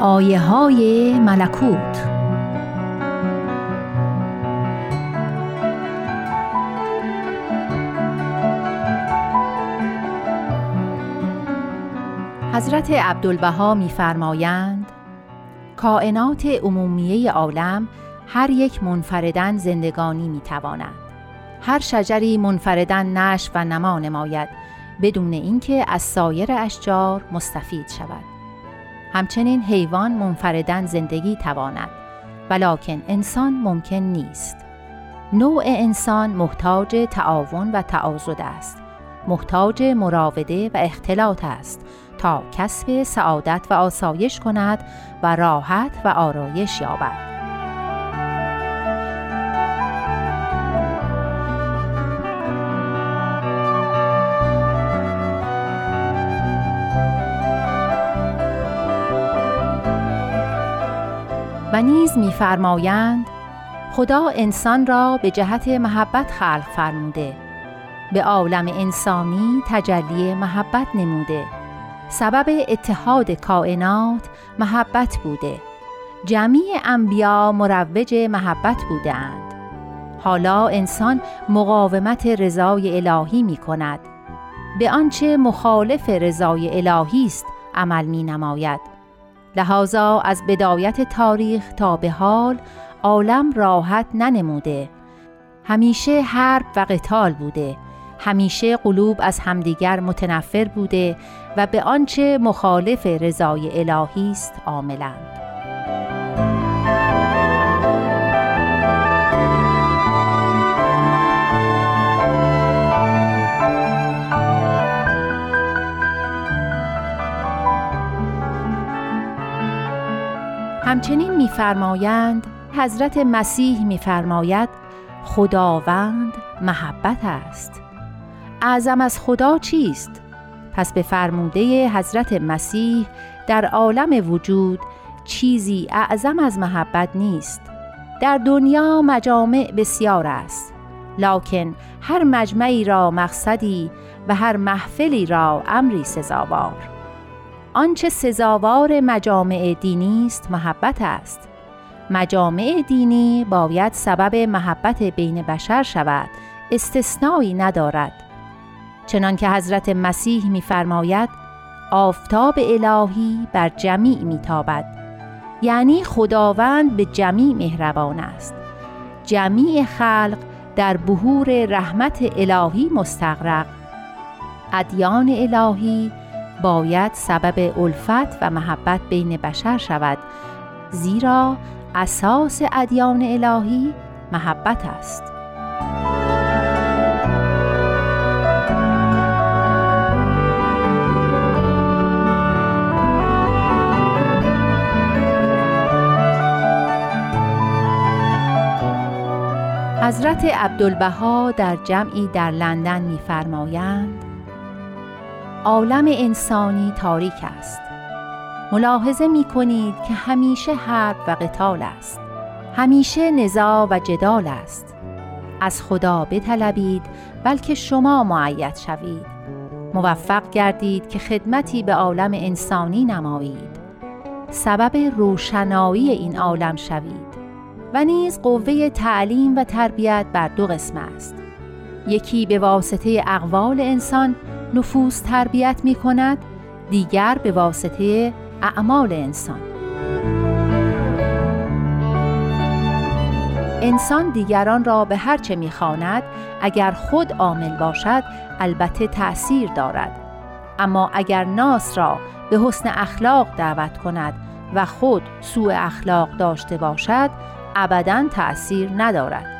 آیه های ملکوت. حضرت عبدالبها میفرمایند کائنات عمومیه عالم هر یک منفردن زندگانی می‌تواند. هر شجری منفردن نش و نما نماید بدون اینکه از سایر اشجار مستفید شود. همچنین حیوان منفردن زندگی تواند ولکن انسان ممکن نیست. نوع انسان محتاج تعاون و تعاضد است. محتاج مراوده و اختلاط است تا کسب سعادت و آسایش کند و راحت و آرایش یابد. و نیز میفرمایند خدا انسان را به جهت محبت خلق فرموده. به عالم انسانی تجلی محبت نموده. سبب اتحاد کائنات محبت بوده. جمعی انبیا مروج محبت بودند حالا انسان مقاومت رضای الهی می کند به آنچه مخالف رضای الهی است عمل می نماید لحاظا از بدایت تاریخ تا به حال عالم راحت ننموده. همیشه حرب و قتال بوده. همیشه قلوب از همدیگر متنفر بوده و به آنچه مخالف رضای الهی است عاملند همچنین میفرمایند حضرت مسیح میفرماید خداوند محبت است. اعظم از خدا چیست؟ پس به فرموده حضرت مسیح در عالم وجود چیزی اعظم از محبت نیست. در دنیا مجامع بسیار است. لکن هر مجمعی را مقصدی و هر محفلی را امری سزاوار. آنچه سزاوار مجامع دینی است محبت است. مجامع دینی باید سبب محبت بین بشر شود استثنایی ندارد. چنان که حضرت مسیح میفرماید آفتاب الهی بر جمیع میتابد. یعنی خداوند به جمیع مهربان است. جمیع خلق در بهور رحمت الهی مستغرق. ادیان الهی باید سبب الفت و محبت بین بشر شود. زیرا اساس ادیان الهی محبت است. حضرت عبدالبها در جمعی در لندن می‌فرمایند عالم انسانی تاریک است. ملاحظه می کنید که همیشه حرب و قتال است. همیشه نزاع و جدال است. از خدا بطلبید بلکه شما معید شوید. موفق گردید که خدمتی به عالم انسانی نمایید. سبب روشنایی این عالم شوید. و نیز قوه تعلیم و تربیت بر دو قسم است. یکی به واسطه اقوال انسان نفوس تربیت می کند دیگر به واسطه اعمال انسان. انسان دیگران را به هرچه می‌خواند اگر خود عامل باشد البته تأثیر دارد. اما اگر ناس را به حسن اخلاق دعوت کند و خود سوء اخلاق داشته باشد ابدا تأثیر ندارد.